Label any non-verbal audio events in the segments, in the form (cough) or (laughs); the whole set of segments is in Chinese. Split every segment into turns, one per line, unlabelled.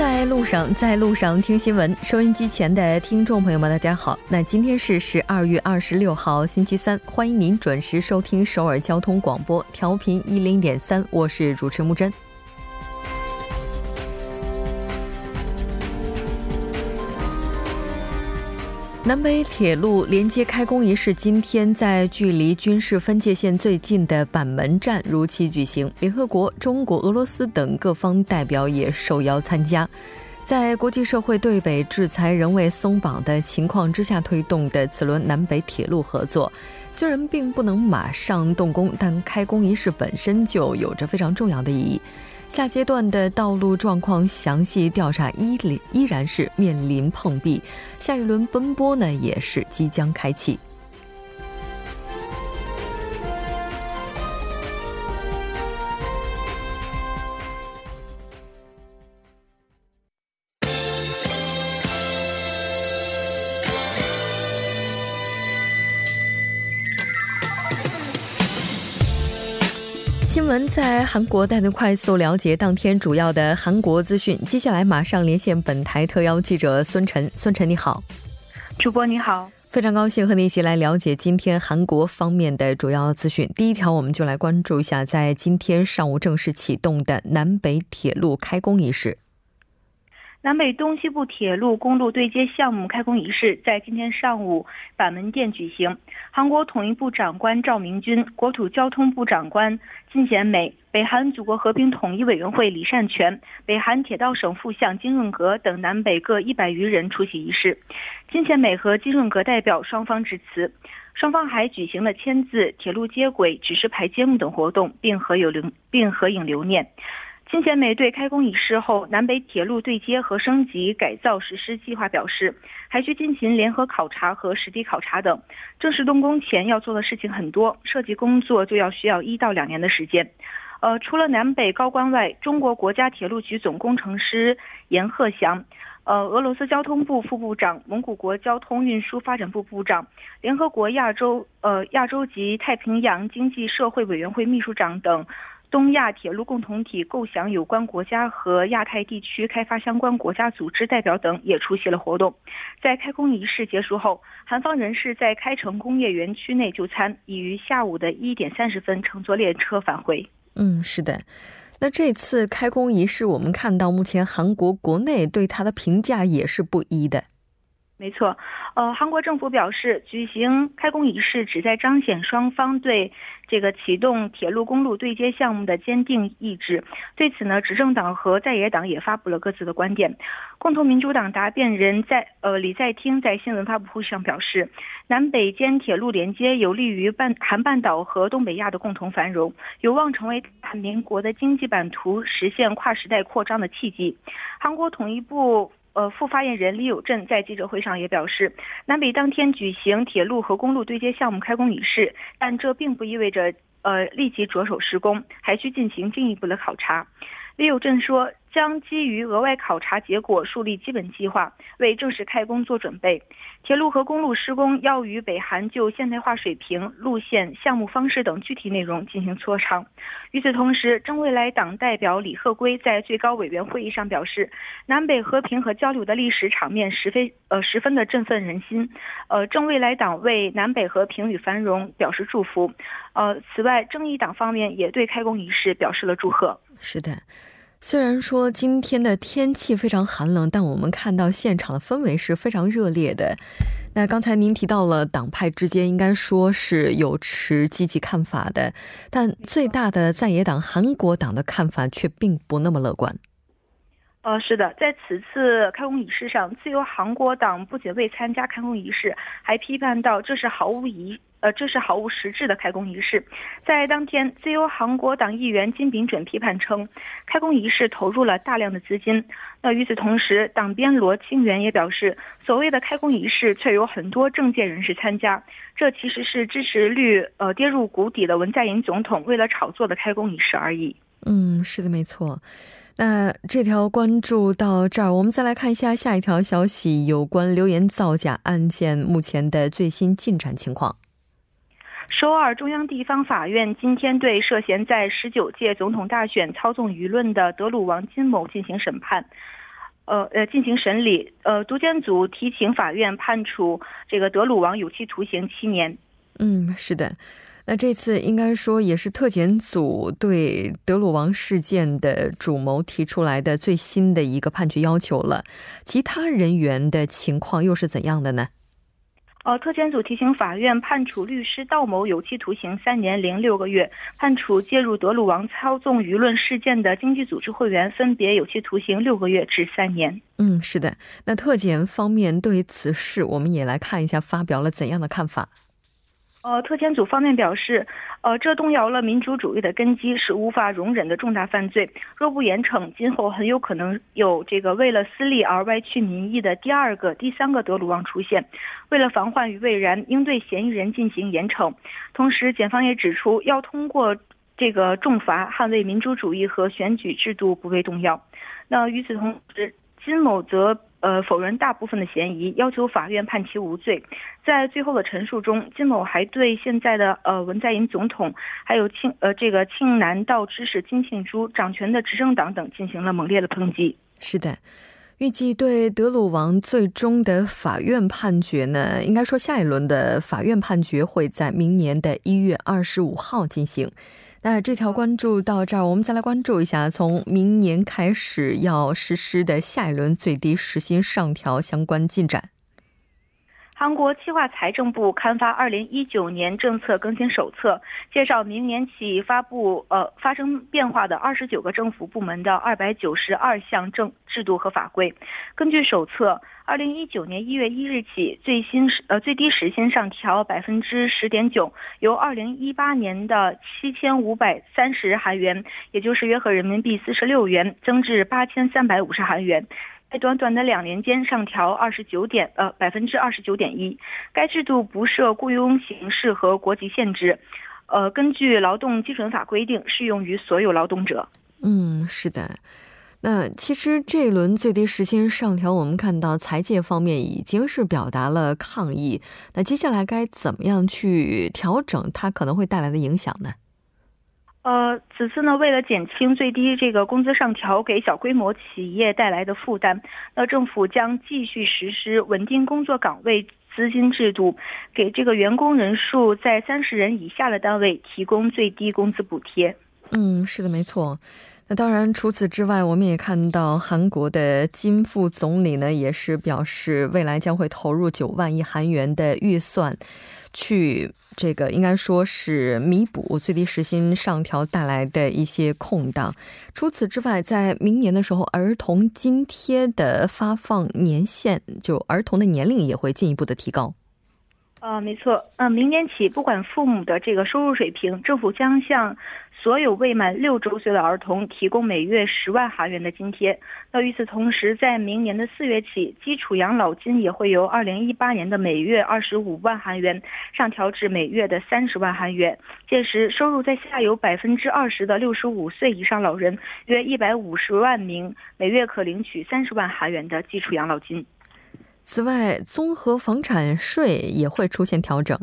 在路上，在路上听新闻。收音机前的听众朋友们，大家好。那今天是十二月二十六号，星期三，欢迎您准时收听首尔交通广播，调频一零点三，我是主持木真。南北铁路连接开工仪式今天在距离军事分界线最近的板门站如期举行，联合国、中国、俄罗斯等各方代表也受邀参加。在国际社会对北制裁仍未松绑的情况之下推动的此轮南北铁路合作，虽然并不能马上动工，但开工仪式本身就有着非常重要的意义。下阶段的道路状况详细调查依依然是面临碰壁，下一轮奔波呢也是即将开启。新闻在韩国带您快速了解当天主要的韩国资讯。接下来马上连线本台特邀记者孙晨。孙晨，你好。
主播你好，
非常高兴和你一起来了解今天韩国方面的主要资讯。第一条，我们就来关注一下在今天上午正式启动的南北铁路开工仪式。
南北东西部铁路公路对接项目开工仪式在今天上午板门店举行。韩国统一部长官赵明军、国土交通部长官金贤美、北韩祖国和平统一委员会李善权、北韩铁道省副相金润阁等南北各一百余人出席仪式。金贤美和金润阁代表双方致辞，双方还举行了签字、铁路接轨、指示牌揭幕等活动，并合影留并合影留念。金贤美对开工仪式后南北铁路对接和升级改造实施计划表示，还需进行联合考察和实地考察等。正式动工前要做的事情很多，设计工作就要需要一到两年的时间。呃，除了南北高官外，中国国家铁路局总工程师严鹤祥，呃，俄罗斯交通部副部长、蒙古国交通运输发展部部长、联合国亚洲呃亚洲及太平洋经济社会委员会秘书长等。东亚铁路共同体构想有关国家和亚太地区开发相关国家组织代表等也出席了活动。在开工仪式结束后，韩方人士在开城工业园区内就餐，已于下午的一点三十分乘坐列车返回。
嗯，是的。那这次开工仪式，我们看到目前韩国国内对它的评价也是不一的。
没错，呃，韩国政府表示，举行开工仪式旨在彰显双方对这个启动铁路公路对接项目的坚定意志。对此呢，执政党和在野党也发布了各自的观点。共同民主党答辩人在呃李在听在新闻发布会上表示，南北间铁路连接有利于半韩半岛和东北亚的共同繁荣，有望成为韩民国的经济版图实现跨时代扩张的契机。韩国统一部。呃，副发言人李友镇在记者会上也表示，南北当天举行铁路和公路对接项目开工仪式，但这并不意味着呃立即着手施工，还需进行进一步的考察。李友镇说。将基于额外考察结果树立基本计划，为正式开工做准备。铁路和公路施工要与北韩就现代化水平、路线、项目方式等具体内容进行磋商。与此同时，正未来党代表李鹤圭在最高委员会议上表示，南北和平和交流的历史场面十分呃十分的振奋人心。呃，正未来党为南北和平与繁荣表示祝福。呃，此外，正义党方面也对开工仪式表示了祝贺。
是的。虽然说今天的天气非常寒冷，但我们看到现场的氛围是非常热烈的。那刚才您提到了党派之间应该说是有持积极看法的，但最大的在野党韩国党的看法却并不那么乐观。
呃，是的，在此次开工仪式上，自由韩国党不仅未参加开工仪式，还批判到这是毫无疑。呃，这是毫无实质的开工仪式。在当天，自由韩国党议员金炳准批判称，开工仪式投入了大量的资金。那与此同时，党鞭罗清源也表示，所谓的开工仪式却有很多政界人士参加，这其实是支持率呃跌入谷底的文在寅总统为了炒作的开工仪式而已。
嗯，是的，没错。那这条关注到这儿，我们再来看一下下一条消息，有关留言造假案件目前的最新进展情况。
首尔中央地方法院今天对涉嫌在十九届总统大选操纵舆论的德鲁王金某进行审判，呃呃进行审理。呃，毒监组提请法院判处这个德鲁王有期徒刑七年。
嗯，是的。那这次应该说也是特检组对德鲁王事件的主谋提出来的最新的一个判决要求了。其他人员的情况又是怎样的呢？
呃，特检组提醒法院判处律师道某有期徒刑三年零六个月，判处介入德鲁王操纵舆论事件的经济组织会员分别有期徒刑六个月至三年。
嗯，是的。那特检方面对此事，我们也来看一下发表了怎样的看法。
呃，特检组方面表示，呃，这动摇了民主主义的根基，是无法容忍的重大犯罪。若不严惩，今后很有可能有这个为了私利而歪曲民意的第二个、第三个德鲁旺出现。为了防患于未然，应对嫌疑人进行严惩。同时，检方也指出，要通过这个重罚捍卫民主主义和选举制度不被动摇。那与此同时，金某则。呃，否认大部分的嫌疑，要求法院判其无罪。在最后的陈述中，金某还对现在的呃文在寅总统，还有庆呃这个庆南道知事金庆珠掌权的执政党等进行了猛烈的抨击。
是的，预计对德鲁王最终的法院判决呢，应该说下一轮的法院判决会在明年的一月二十五号进行。那这条关注到这儿，我们再来关注一下，从明年开始要实施的下一轮最低时薪上调相关进展。
韩国企划财政部刊发二零一九年政策更新手册，介绍明年起发布呃发生变化的二十九个政府部门的二百九十二项政制度和法规。根据手册，二零一九年一月一日起，最新呃最低时薪上调百分之十点九，由二零一八年的七千五百三十韩元，也就是约合人民币四十六元，增至八千三百五十韩元。在短短的两年间上调二十九点呃百分之二十九点一，该制度不设雇佣形式和国籍限制，呃，根据劳动基准法规定，适用于所有劳动者。
嗯，是的。那其实这一轮最低时薪上调，我们看到财界方面已经是表达了抗议。那接下来该怎么样去调整它可能会带来的影响呢？
呃，此次呢，为了减轻最低这个工资上调给小规模企业带来的负担，那政府将继续实施稳定工作岗位资金制度，给这个员工人数在三十人以下的单位提供最低工资补贴。
嗯，是的，没错。那当然，除此之外，我们也看到韩国的金副总理呢，也是表示未来将会投入九万亿韩元的预算。去这个应该说是弥补最低时薪上调带来的一些空档。除此之外，在明年的时候，儿童津贴的发放年限，就儿童的年龄也会进一步的提高。
呃，没错，嗯，明年起，不管父母的这个收入水平，政府将向。所有未满六周岁的儿童提供每月十万韩元的津贴。那与此同时，在明年的四月起，基础养老金也会由二零一八年的每月二十五万韩元上调至每月的三十万韩元。届时，收入在下有百分之二十的六十五岁以上老人约一百五十万名，每月可领取三十万韩元的基础养老金。
此外，综合房产税也会出现调整。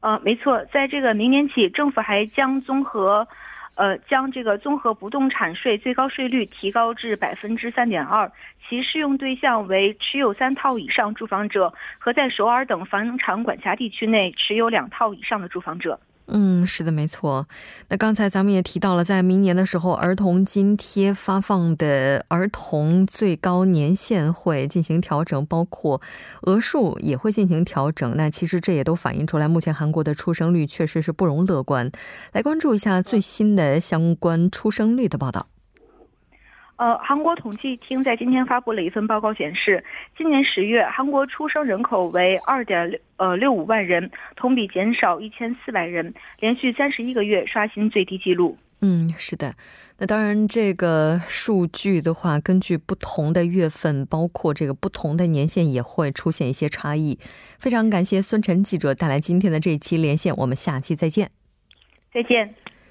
呃，没错，在这个明年起，政府还将综合，呃，将这个综合不动产税最高税率提高至百分之三点二，其适用对象为持有三套以上住房者和在首尔等房产管辖地区内持有两套以上的住房者。
嗯，是的，没错。那刚才咱们也提到了，在明年的时候，儿童津贴发放的儿童最高年限会进行调整，包括额数也会进行调整。那其实这也都反映出来，目前韩国的出生率确实是不容乐观。来关注一下最新的相关出生率的报道。
呃，韩国统计厅在今天发布了一份报告，显示，今年十月韩国出生人口为二点六呃六五万人，同比减少一千四百人，连续三十一个月刷新最低纪录。
嗯，是的。那当然，这个数据的话，根据不同的月份，包括这个不同的年限，也会出现一些差异。非常感谢孙晨记者带来今天的这一期连线，我们下期再见。
再见。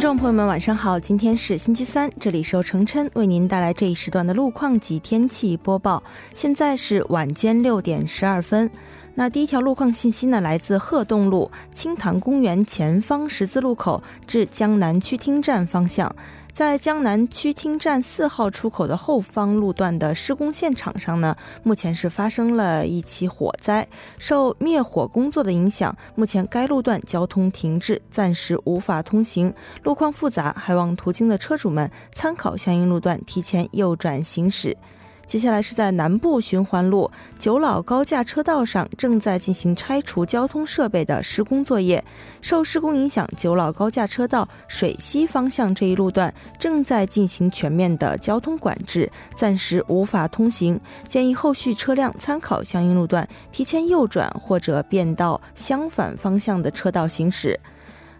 听众朋友们，晚上好！今天是星期三，这里是由程琛为您带来这一时段的路况及天气播报。现在是晚间六点十二分。那第一条路况信息呢，来自鹤洞路青潭公园前方十字路口至江南区厅站方向。在江南区厅站四号出口的后方路段的施工现场上呢，目前是发生了一起火灾。受灭火工作的影响，目前该路段交通停滞，暂时无法通行，路况复杂，还望途经的车主们参考相应路段，提前右转行驶。接下来是在南部循环路九老高架车道上正在进行拆除交通设备的施工作业，受施工影响，九老高架车道水西方向这一路段正在进行全面的交通管制，暂时无法通行。建议后续车辆参考相应路段，提前右转或者变道相反方向的车道行驶。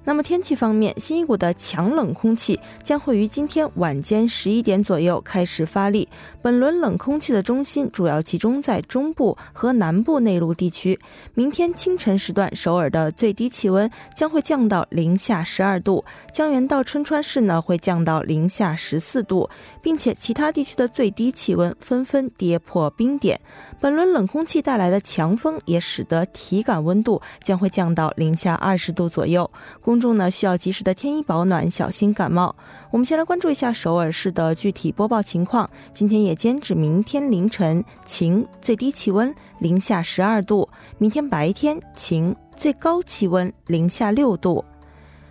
那么天气方面，新一股的强冷空气将会于今天晚间十一点左右开始发力。本轮冷空气的中心主要集中在中部和南部内陆地区。明天清晨时段，首尔的最低气温将会降到零下十二度，江原到春川市呢会降到零下十四度，并且其他地区的最低气温纷纷跌破冰点。本轮冷空气带来的强风也使得体感温度将会降到零下二十度左右。公众呢需要及时的添衣保暖，小心感冒。我们先来关注一下首尔市的具体播报情况。今天夜间至明天凌晨晴，最低气温零下十二度；明天白天晴，最高气温零下六度。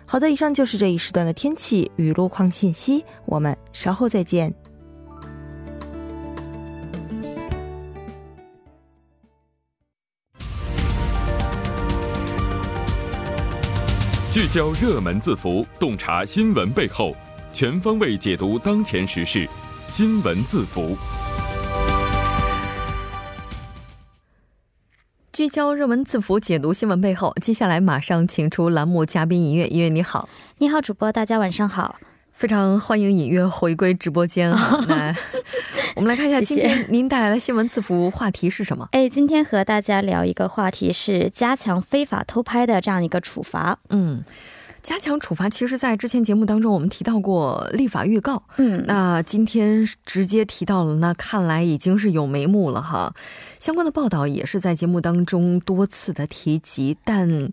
好的，以上就是这一时段的天气与路况信息。我们稍后再见。
聚焦热门字符，洞察新闻背后，全方位解读当前时事。新闻字符，
聚焦热门字符，解读新闻背后。接下来马上请出栏目嘉宾音乐，音乐你好，
你好，主播，大家晚上好。
非常欢迎隐约回归直播间啊！(laughs) 那 (laughs) 我们来看一下今天您带来的新闻字符话题是什么？
哎，今天和大家聊一个话题是加强非法偷拍的这样一个处罚。
嗯。加强处罚，其实，在之前节目当中，我们提到过立法预告。嗯，那今天直接提到了，那看来已经是有眉目了哈。相关的报道也是在节目当中多次的提及，但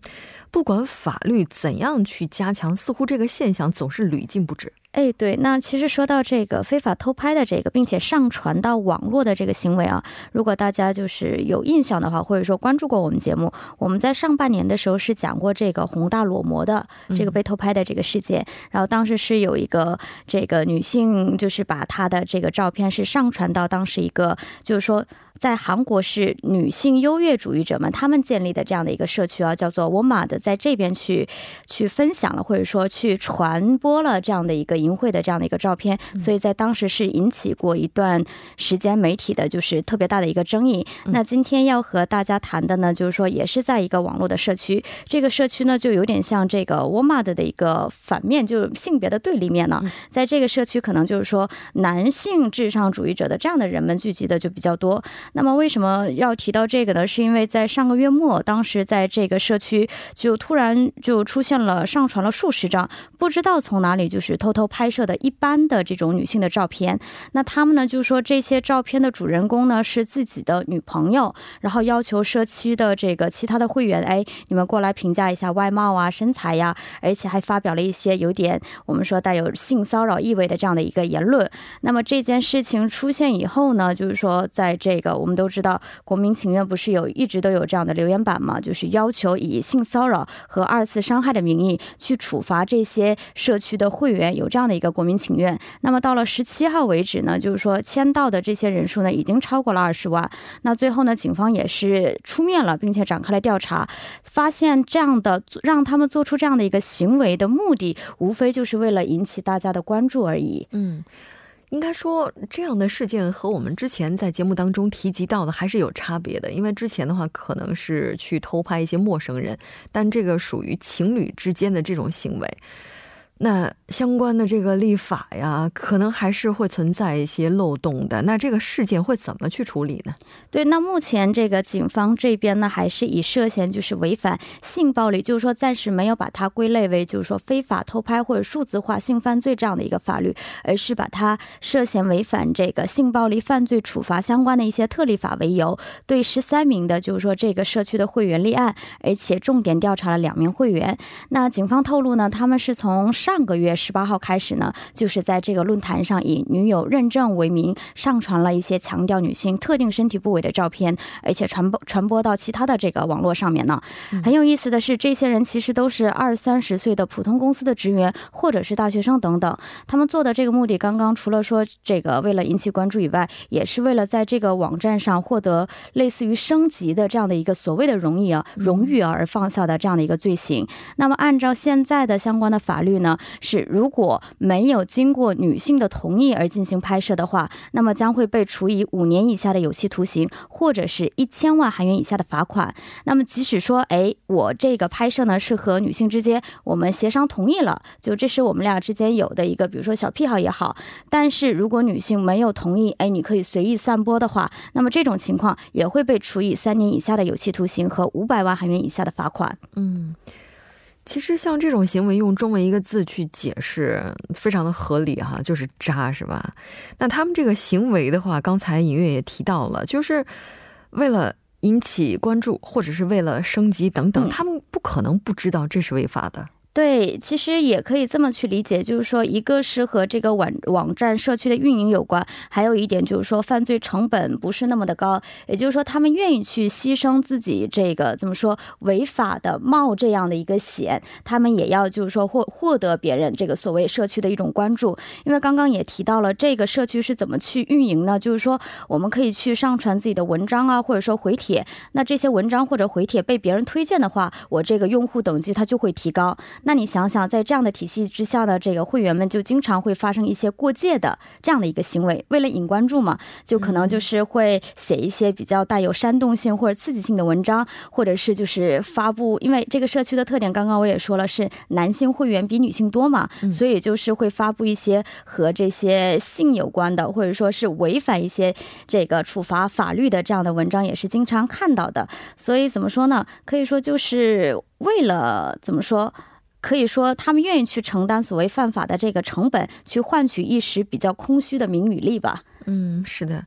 不管法律怎样去加强，似乎这个现象总是屡禁不止。
哎，对，那其实说到这个非法偷拍的这个，并且上传到网络的这个行为啊，如果大家就是有印象的话，或者说关注过我们节目，我们在上半年的时候是讲过这个宏大裸模的这个被偷拍的这个事件，然后当时是有一个这个女性，就是把她的这个照片是上传到当时一个，就是说。在韩国是女性优越主义者们他们建立的这样的一个社区啊，叫做 Womad，，在这边去去分享了，或者说去传播了这样的一个淫秽的这样的一个照片，所以在当时是引起过一段时间媒体的就是特别大的一个争议。那今天要和大家谈的呢，就是说也是在一个网络的社区，这个社区呢就有点像这个 Womad 的一个反面，就是性别的对立面呢。在这个社区，可能就是说男性至上主义者的这样的人们聚集的就比较多。那么为什么要提到这个呢？是因为在上个月末，当时在这个社区就突然就出现了上传了数十张不知道从哪里就是偷偷拍摄的一般的这种女性的照片。那他们呢就说这些照片的主人公呢是自己的女朋友，然后要求社区的这个其他的会员，哎，你们过来评价一下外貌啊、身材呀，而且还发表了一些有点我们说带有性骚扰意味的这样的一个言论。那么这件事情出现以后呢，就是说在这个。我们都知道，国民请愿不是有一直都有这样的留言板吗？就是要求以性骚扰和二次伤害的名义去处罚这些社区的会员，有这样的一个国民请愿。那么到了十七号为止呢，就是说签到的这些人数呢，已经超过了二十万。那最后呢，警方也是出面了，并且展开了调查，发现这样的让他们做出这样的一个行为的目的，无非就是为了引起大家的关注而已。
嗯。应该说，这样的事件和我们之前在节目当中提及到的还是有差别的。因为之前的话，可能是去偷拍一些陌生人，但这个属于情侣之间的这种行为。那相关的这个立法呀，可能还是会存在一些漏洞的。那这个事件会怎么去处理呢？
对，那目前这个警方这边呢，还是以涉嫌就是违反性暴力，就是说暂时没有把它归类为就是说非法偷拍或者数字化性犯罪这样的一个法律，而是把它涉嫌违反这个性暴力犯罪处罚相关的一些特例法为由，对十三名的就是说这个社区的会员立案，而且重点调查了两名会员。那警方透露呢，他们是从上个月十八号开始呢，就是在这个论坛上以女友认证为名，上传了一些强调女性特定身体部位的照片，而且传播传播到其他的这个网络上面呢。很有意思的是，这些人其实都是二三十岁的普通公司的职员，或者是大学生等等。他们做的这个目的，刚刚除了说这个为了引起关注以外，也是为了在这个网站上获得类似于升级的这样的一个所谓的荣誉啊、荣誉而放下的这样的一个罪行。那么按照现在的相关的法律呢，是如果没有经过女性的同意而进行拍摄的话，那么将会被处以五年以下的有期徒刑，或者是一千万韩元以下的罚款。那么即使说，哎，我这个拍摄呢是和女性之间我们协商同意了，就这是我们俩之间有的一个，比如说小癖好也好，但是如果女性没有同意，哎，你可以随意散播的话，那么这种情况也会被处以三年以下的有期徒刑和五百万韩元以下的罚款。
嗯。其实像这种行为，用中文一个字去解释，非常的合理哈，就是渣，是吧？那他们这个行为的话，刚才尹月也提到了，就是为了引起关注，或者是为了升级等等，他们不可能不知道这是违法的。
对，其实也可以这么去理解，就是说，一个是和这个网网站社区的运营有关，还有一点就是说，犯罪成本不是那么的高，也就是说，他们愿意去牺牲自己这个怎么说违法的冒这样的一个险，他们也要就是说获获得别人这个所谓社区的一种关注。因为刚刚也提到了这个社区是怎么去运营呢？就是说，我们可以去上传自己的文章啊，或者说回帖，那这些文章或者回帖被别人推荐的话，我这个用户等级它就会提高。那你想想，在这样的体系之下呢这个会员们，就经常会发生一些过界的这样的一个行为。为了引关注嘛，就可能就是会写一些比较带有煽动性或者刺激性的文章，或者是就是发布。因为这个社区的特点，刚刚我也说了，是男性会员比女性多嘛，所以就是会发布一些和这些性有关的，或者说是违反一些这个处罚法律的这样的文章，也是经常看到的。所以怎么说呢？可以说就是为了怎么说？可以说，他们愿意去承担所谓犯法的这个成本，去换取一时比较空虚的名与利吧。
嗯，是的，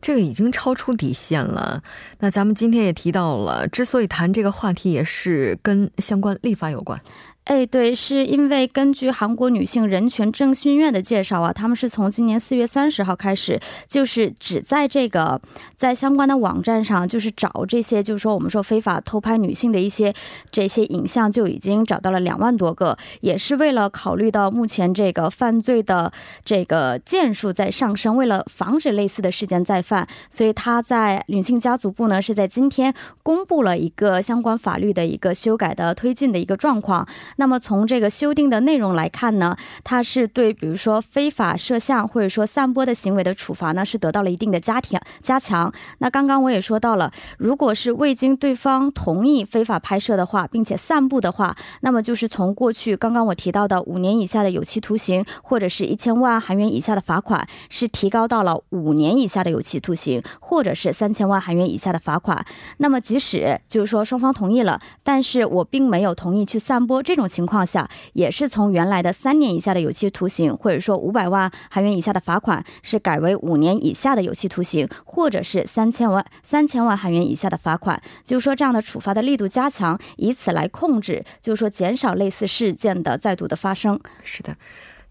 这个已经超出底线了。那咱们今天也提到了，之所以谈这个话题，也是跟相关立法有关。
哎，对，是因为根据韩国女性人权政训院的介绍啊，他们是从今年四月三十号开始，就是只在这个在相关的网站上，就是找这些，就是说我们说非法偷拍女性的一些这些影像，就已经找到了两万多个，也是为了考虑到目前这个犯罪的这个件数在上升，为了防止类似的事件再犯，所以他在女性家族部呢是在今天公布了一个相关法律的一个修改的推进的一个状况。那么从这个修订的内容来看呢，它是对比如说非法摄像或者说散播的行为的处罚呢，是得到了一定的加强加强。那刚刚我也说到了，如果是未经对方同意非法拍摄的话，并且散布的话，那么就是从过去刚刚我提到的五年以下的有期徒刑，或者是一千万韩元以下的罚款，是提高到了五年以下的有期徒刑，或者是三千万韩元以下的罚款。那么即使就是说双方同意了，但是我并没有同意去散播这种。这种情况下，也是从原来的三年以下的有期徒刑，或者说五百万韩元以下的罚款，是改为五年以下的有期徒刑，或者是三千万三千万韩元以下的罚款。就是说，这样的处罚的力度加强，以此来控制，就是说减少类似事件的再度的发生。
是的。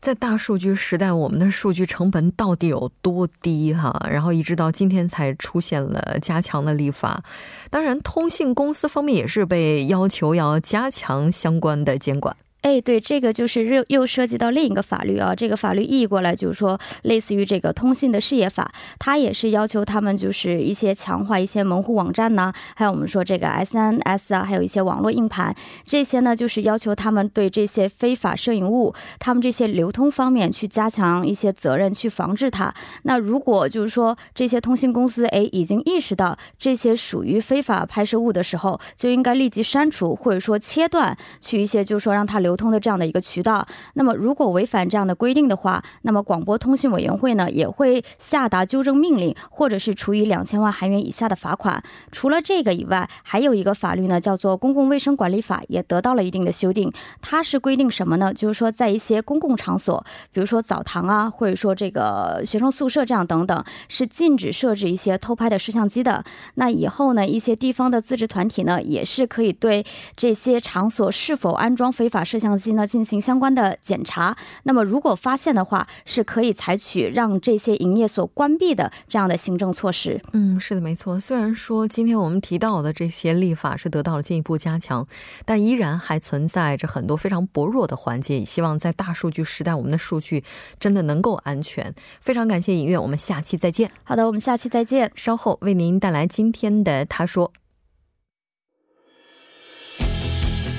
在大数据时代，我们的数据成本到底有多低哈？然后一直到今天才出现了加强的立法。当然，通信公司方面也是被要求要加强相关的监管。
哎，对，这个就是又又涉及到另一个法律啊。这个法律译过来就是说，类似于这个通信的事业法，它也是要求他们就是一些强化一些门户网站呢，还有我们说这个 SNS 啊，还有一些网络硬盘这些呢，就是要求他们对这些非法摄影物，他们这些流通方面去加强一些责任，去防治它。那如果就是说这些通信公司哎已经意识到这些属于非法拍摄物的时候，就应该立即删除或者说切断，去一些就是说让它流。流通的这样的一个渠道。那么如果违反这样的规定的话，那么广播通信委员会呢也会下达纠正命令，或者是处以两千万韩元以下的罚款。除了这个以外，还有一个法律呢叫做《公共卫生管理法》，也得到了一定的修订。它是规定什么呢？就是说在一些公共场所，比如说澡堂啊，或者说这个学生宿舍这样等等，是禁止设置一些偷拍的摄像机的。那以后呢，一些地方的自治团体呢，也是可以对这些场所是否安装非法摄像机呢进行相关的检查。那么如果发现的话，是可以采取让这些营业所关闭的这样的行政措施。
嗯，是的，没错。虽然说今天我们提到的这些立法是得到了进一步加强，但依然还存在着很多非常薄弱的环节。希望在大数据时代，我们的数据真的能够安全。非常感谢尹月，我们下期再见。
好的，我们下期再见。
稍后为您带来今天的他说。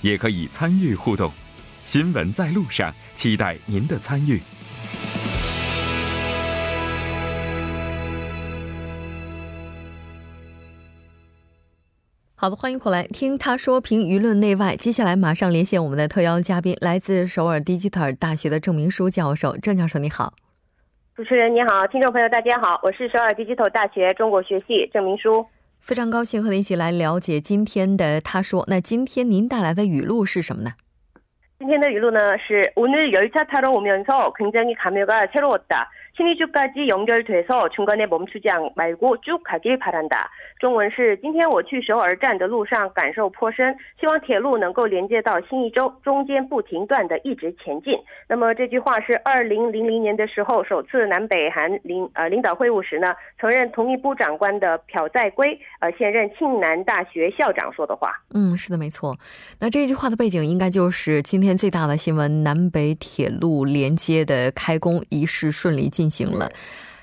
也可以参与互动，新闻在路上，期待您的参与。
好的，欢迎回来听他说评舆论内外。接下来马上连线我们的特邀嘉宾，来自首尔 Digital 大学的郑明书教授。郑教授，你好。
主持人你好，听众朋友大家好，我是首尔 Digital 大学中国学系郑明书。
非常高兴和您一起来了解今天的他说。那今天您带来的语录是什么呢？
今天的语录呢是오늘열차타러오면서굉장히감회가새로웠다 신의주까지 연결돼서 중간에 멈추지 말고 쭉 가길 바란다.
中文是今天我去首尔站的路上感受颇深，希望铁路能够连接到新一周，中间不停断的一直前进。那么这句话是2000年的时候首次南北韩领呃领导会晤时呢，曾任统一部长官的朴载圭呃现任庆南大学校长说的话。嗯，是的，没错。那这句话的背景应该就是今天最大的新闻——南北铁路连接的开工仪式顺利进行了。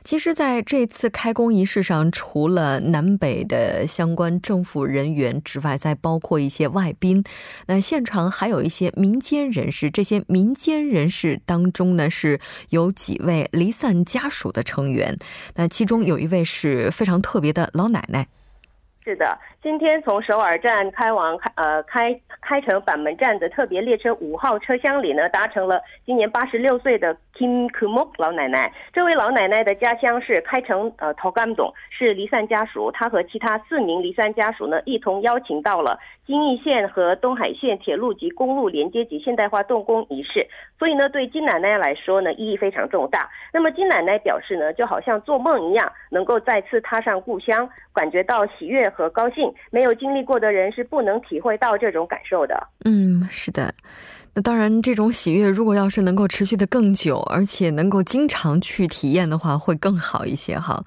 其实，在这次开工仪式上，除了南北的相关政府人员之外，再包括一些外宾。那现场还有一些民间人士，这些民间人士当中呢，是有几位离散家属的成员。那其中有一位是非常特别的老奶奶。
是的。今天从首尔站开往开呃开开城板门站的特别列车五号车厢里呢，搭乘了今年八十六岁的 Kim Kumok 老奶奶。这位老奶奶的家乡是开城呃头干总，是离散家属。她和其他四名离散家属呢，一同邀请到了京义线和东海线铁路及公路连接及现代化动工仪式。所以呢，对金奶奶来说呢，意义非常重大。那么金奶奶表示呢，就好像做梦一样，能够再次踏上故乡，感觉到喜悦和高兴。没有经历过的人是不能体会到这种感受的。
嗯，是的。那当然，这种喜悦如果要是能够持续的更久，而且能够经常去体验的话，会更好一些哈。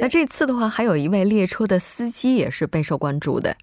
那这次的话，还有一位列车的司机也是备受关注的。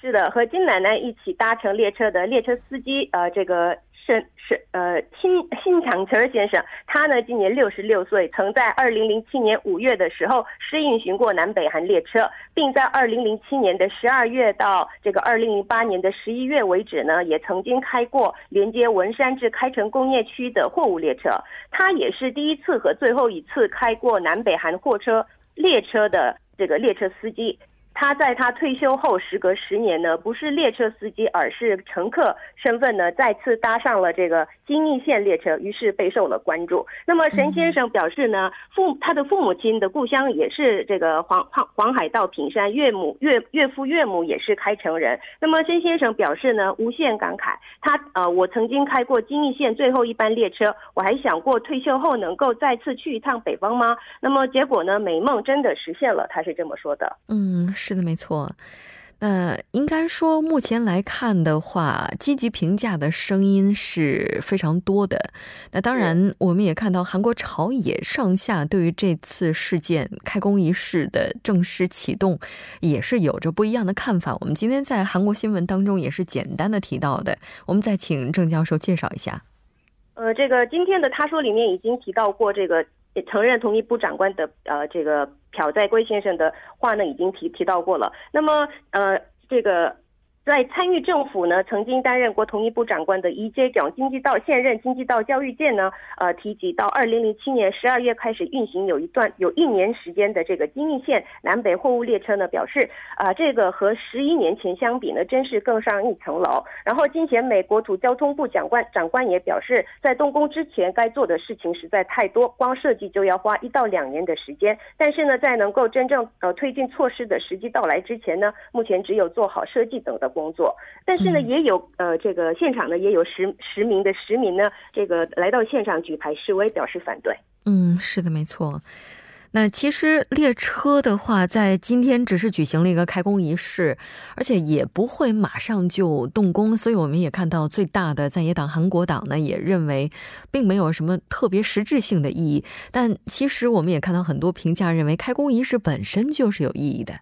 是的，和金奶奶一起搭乘列车的列车司机，呃，这个。是是呃，新新长车先生，他呢今年六十六岁，曾在二零零七年五月的时候试运行过南北韩列车，并在二零零七年的十二月到这个二零零八年的十一月为止呢，也曾经开过连接文山至开城工业区的货物列车。他也是第一次和最后一次开过南北韩货车列车的这个列车司机。他在他退休后，时隔十年呢，不是列车司机，而是乘客身份呢，再次搭上了这个京义线列车，于是备受了关注。那么沈先生表示呢，父他的父母亲的故乡也是这个黄黄黄海道平山，岳母岳岳父岳母也是开城人。那么申先生表示呢，无限感慨。他呃，我曾经开过京义线最后一班列车，我还想过退休后能够再次去一趟北方吗？那么结果呢，美梦真的实现了，他是这么说的。
嗯。是的，没错。那应该说，目前来看的话，积极评价的声音是非常多的。那当然，我们也看到韩国朝野上下对于这次事件开工仪式的正式启动，也是有着不一样的看法。我们今天在韩国新闻当中也是简单的提到的。我们再请郑教授介绍一下。
呃，这个今天的他说里面已经提到过这个承认同一部长官的呃这个朴在圭先生的话呢，已经提提到过了。那么呃这个。在参与政府呢，曾经担任过统一部长官的一阶港经济道现任经济道教育界呢，呃，提及到二零零七年十二月开始运行有一段有一年时间的这个京义线南北货物列车呢，表示啊，这个和十一年前相比呢，真是更上一层楼。然后，今前美国土交通部长官长官也表示，在动工之前该做的事情实在太多，光设计就要花一到两年的时间。但是呢，在能够真正呃推进措施的时机到来之前呢，目前只有做好设计等的。工作，但是呢，也有呃，这个现场呢，也有十十名的市民呢，这个来到现场举牌示威，表示反对。
嗯，是的，没错。那其实列车的话，在今天只是举行了一个开工仪式，而且也不会马上就动工，所以我们也看到最大的在野党韩国党呢，也认为并没有什么特别实质性的意义。但其实我们也看到很多评价认为，开工仪式本身就是有意义的。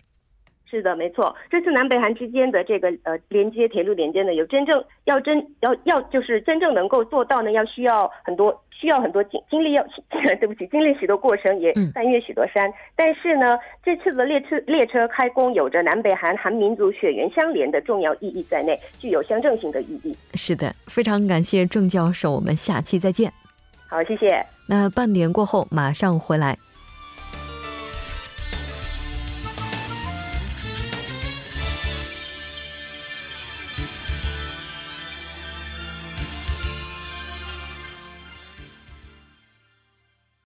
是的，没错。这次南北韩之间的这个呃连接铁路连接呢，有真正要真要要就是真正能够做到呢，要需要很多需要很多经经历要 (coughs) 对不起经历许多过程，也翻越许多山。但是呢，这次的列车列车开工有着南北韩韩民族血缘相连的重要意义在内，具有象征性的意义。
是的，非常感谢郑教授，我们下期再见。
好，谢谢。
那半年过后马上回来。